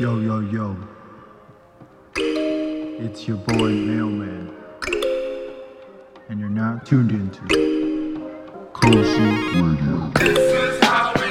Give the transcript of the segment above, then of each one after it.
Yo, yo, yo. It's your boy Mailman. And you're not tuned into Cozy Radio.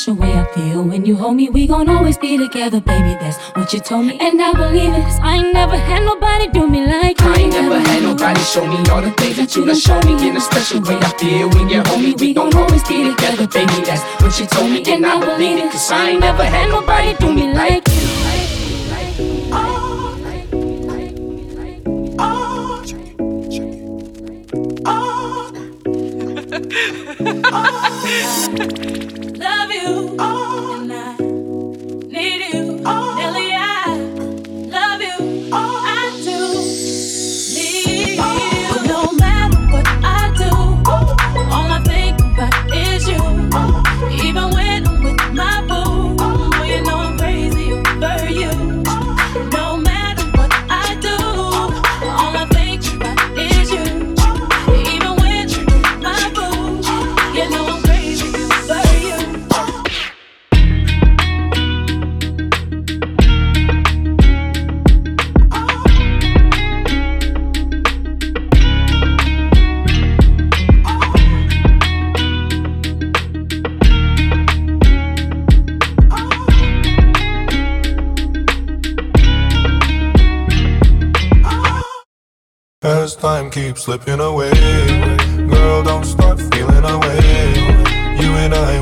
Special way I feel when you hold me. We gon' always be together, baby. That's what you told me, and I believe it. Cause I ain't never had nobody do me like you. I ain't never had nobody show me all the things that you done show me in a special way I feel when you hold me. We gon' always be together, baby. That's what you told me, and I believe it. Cause I ain't never had nobody do me like you. Love you. keep slipping away. Girl, don't start feeling away. You and I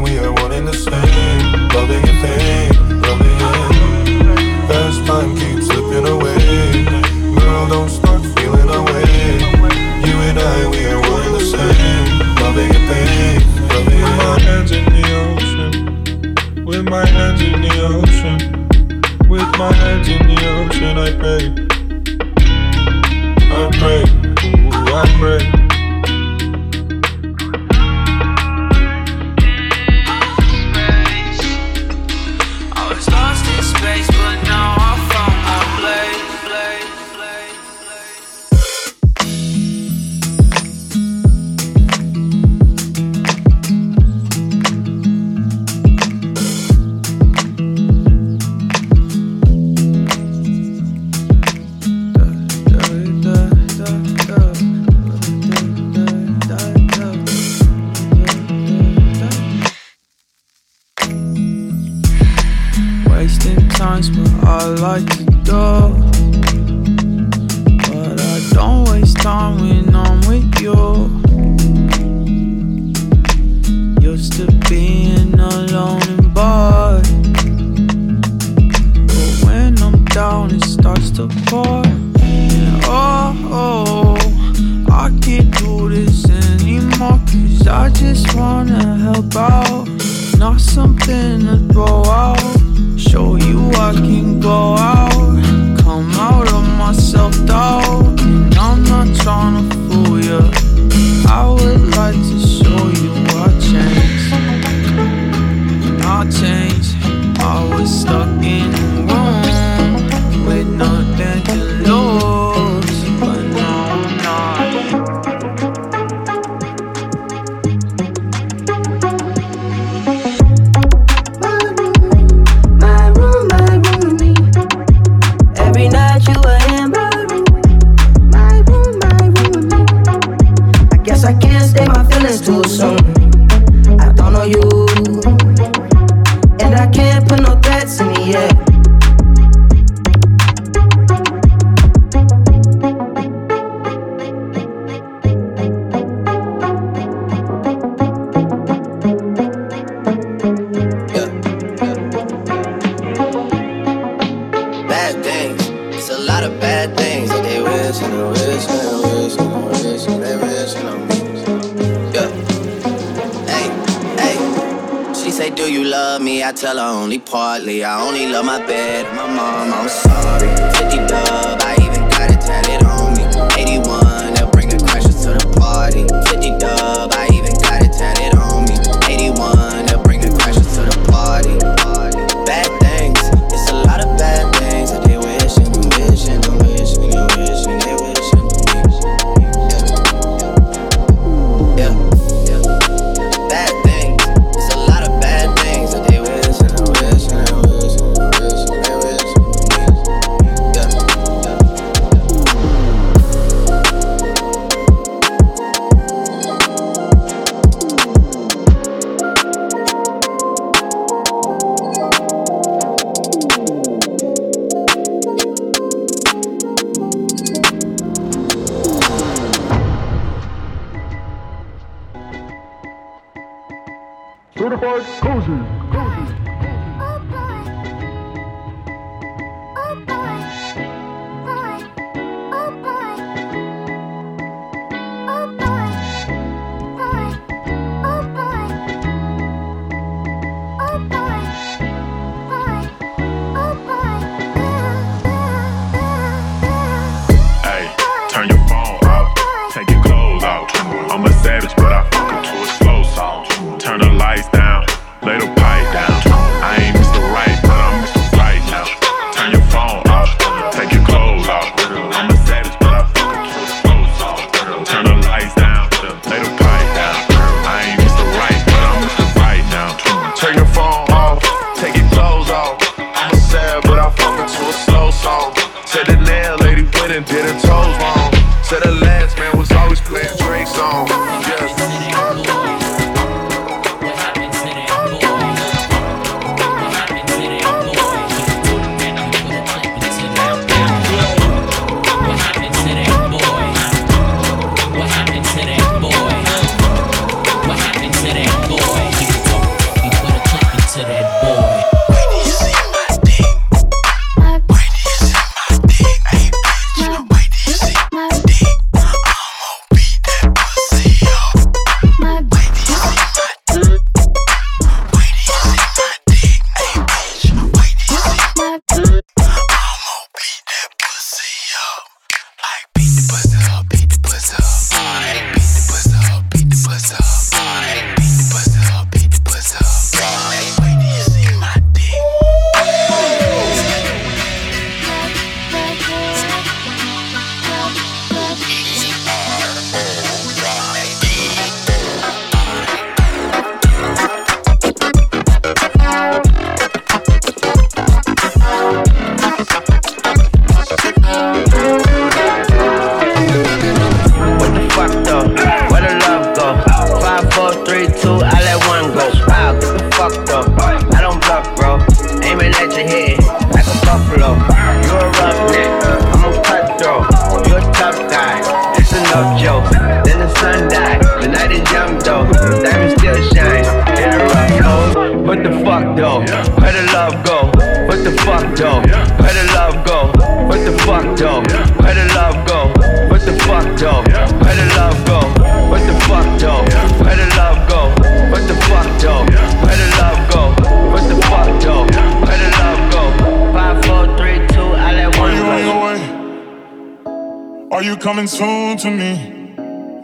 soon to me.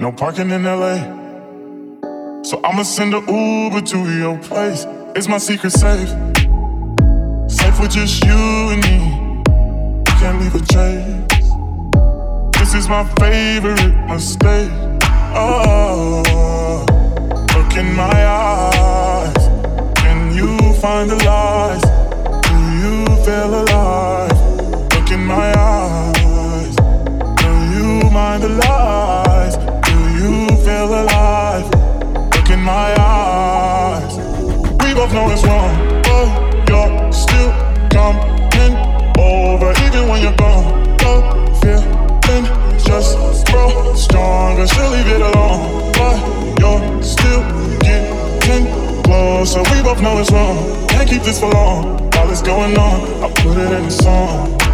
No parking in LA. So I'ma send a Uber to your place. Is my secret safe? Safe with just you and me. Can't leave a trace. This is my favorite mistake. Oh, look in my eyes. Can you find the light? so we both know it's wrong. Can't keep this for long. While it's going on, I put it in the song.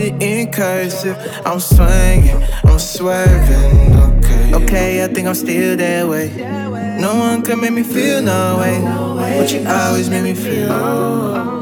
it in cursive. I'm swinging, I'm swerving. Okay, okay, I think I'm still that way. No one can make me feel no way, but you always make me feel.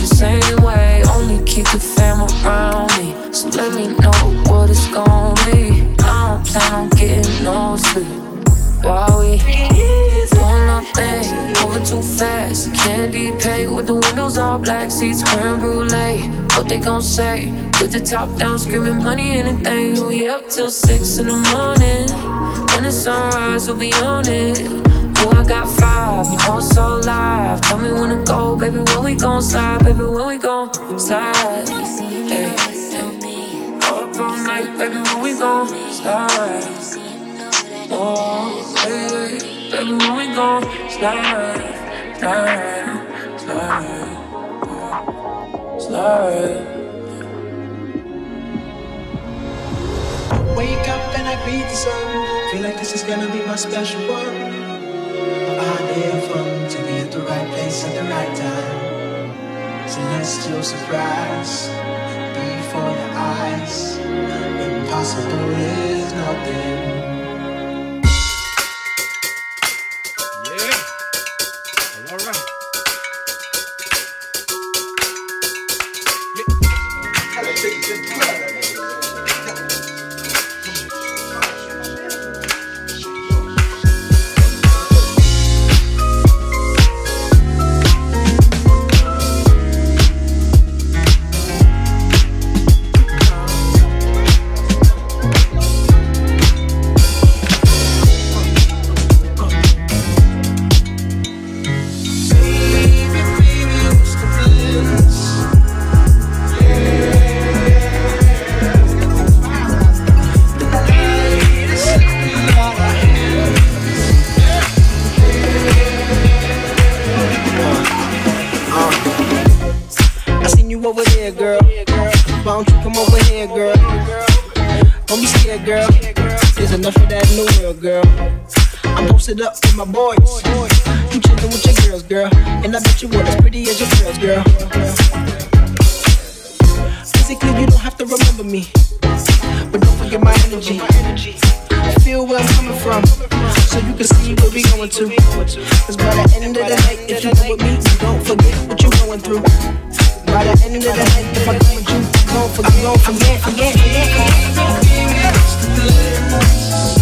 the same way. Only keep the. candy paint with the windows all black, seats creme brulee. What they gon' say? With the top down, screaming money, anything. We up till six in the morning. When the sunrise, we'll be on it. Oh, I got five, you know so live. Tell me when to go, baby. When we gon' slide, baby. When we gon' slide. Hey, hey. All night, baby. When we gon' slide. Oh, hey, hey. baby. When we gon' slide. Slurry, slurry, slurry. Wake up and I greet the sun. Feel like this is gonna be my special one. Idea fun to be at the right place at the right time. Celestial surprise before the eyes. Impossible is nothing. By the end of the night, if you know what means, don't forget what you're going through. By the end of the night, if I come with you, don't forget, don't forget, forget, forget. forget.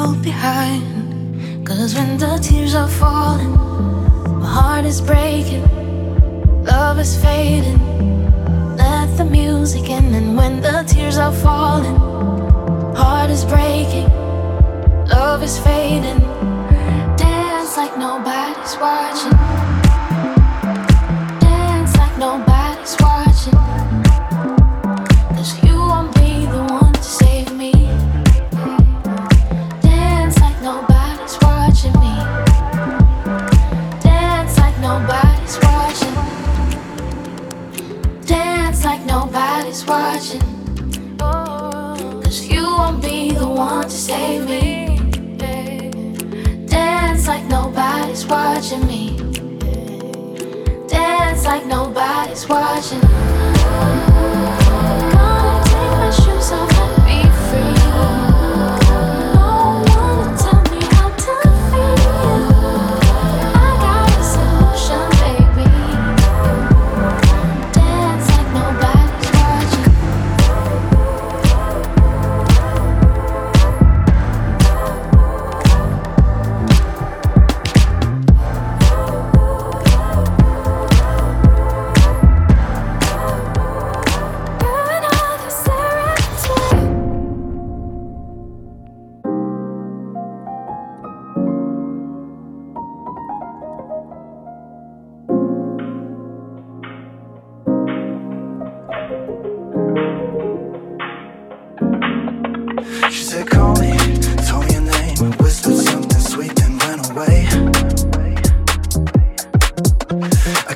out behind. Cause when the tears are falling, my heart is breaking, love is fading. Let the music in, and when the tears are falling, heart is breaking, love is fading. Dance like nobody's watching, dance like nobody. is watching. Oh, Cause you won't be the one to save me. Dance like nobody's watching me. Dance like nobody's watching.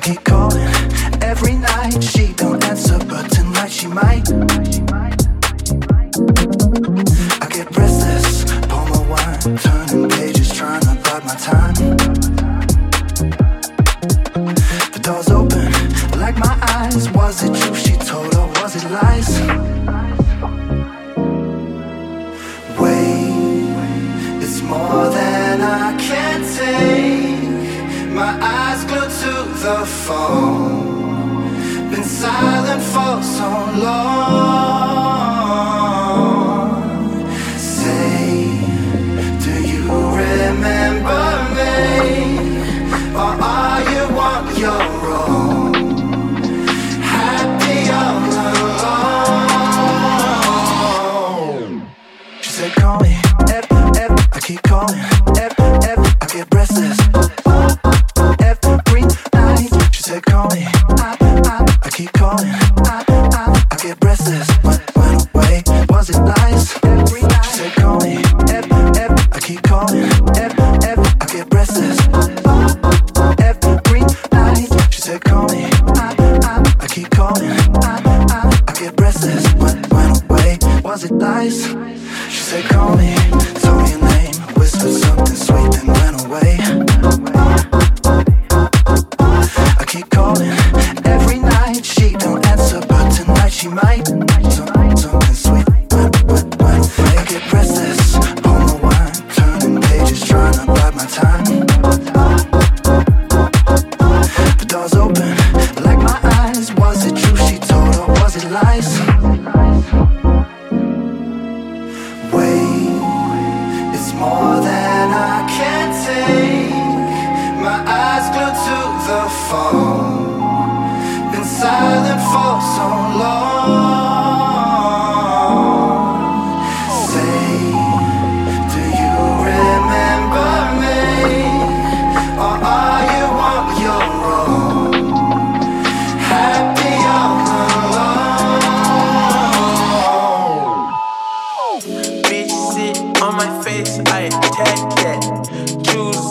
keep calling every night. She don't answer, but tonight she might.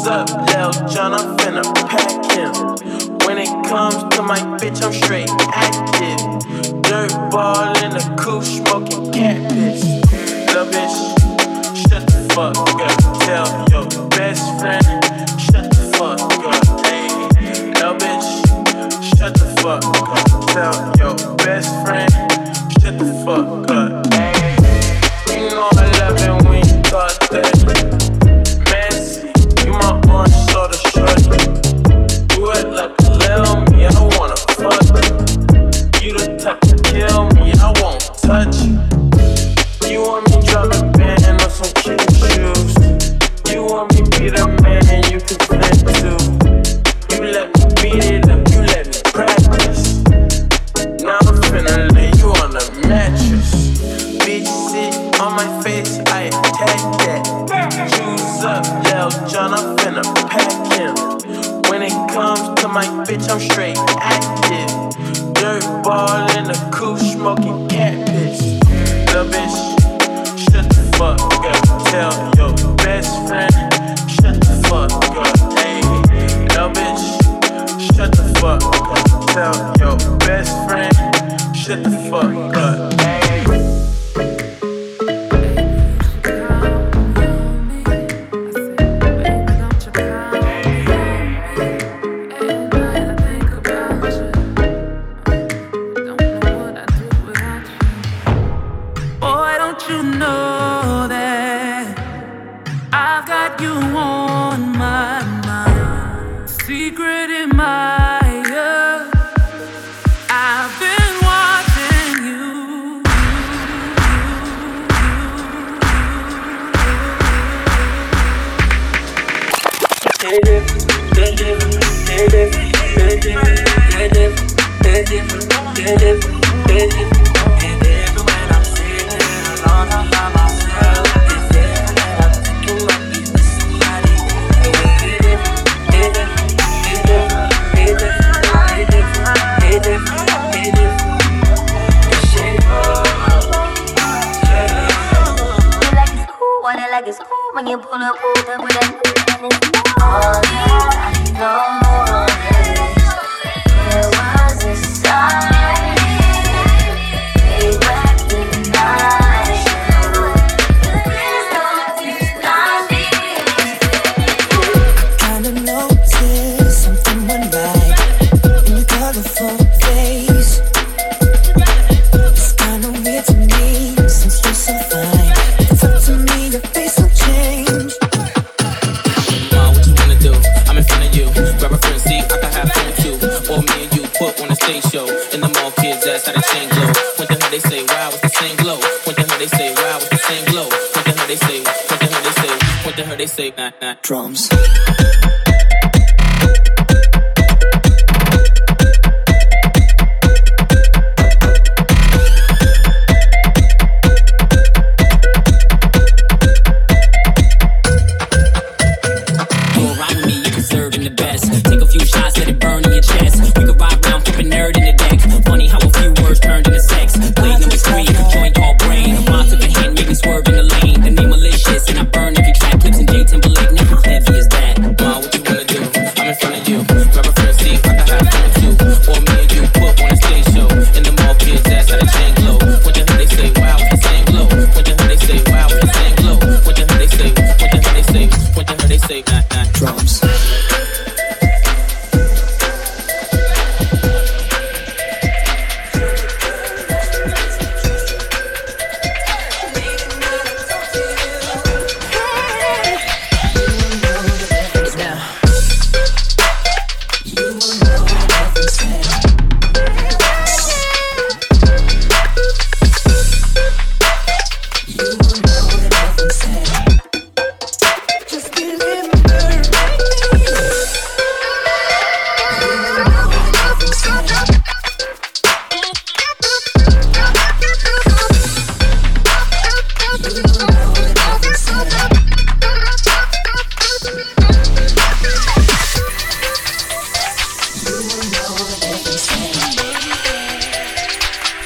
Up, Lil Jon? I'm finna pack him. When it comes to my bitch, I'm straight active. Dirt ball talaga pull up, pull up po tabulan. All I know. They say, nah, nah, drums.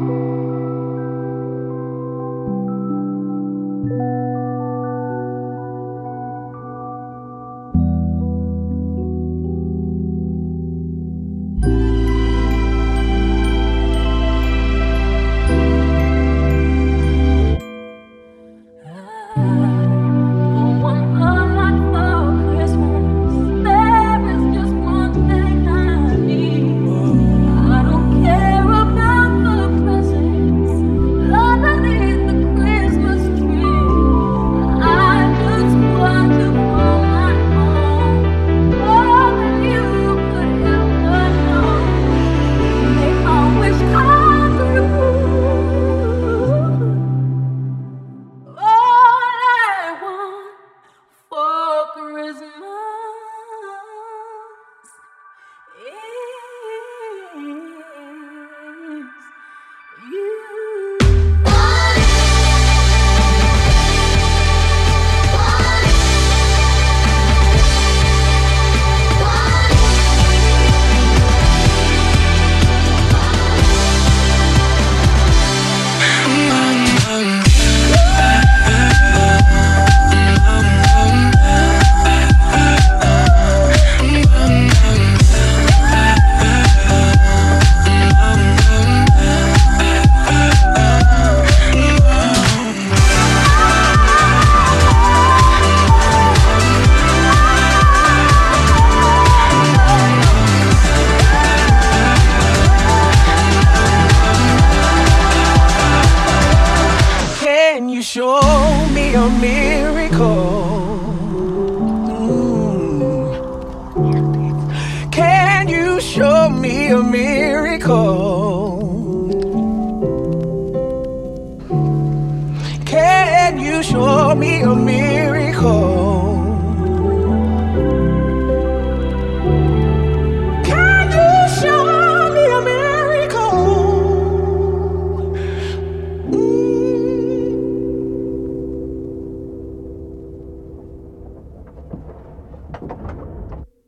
Can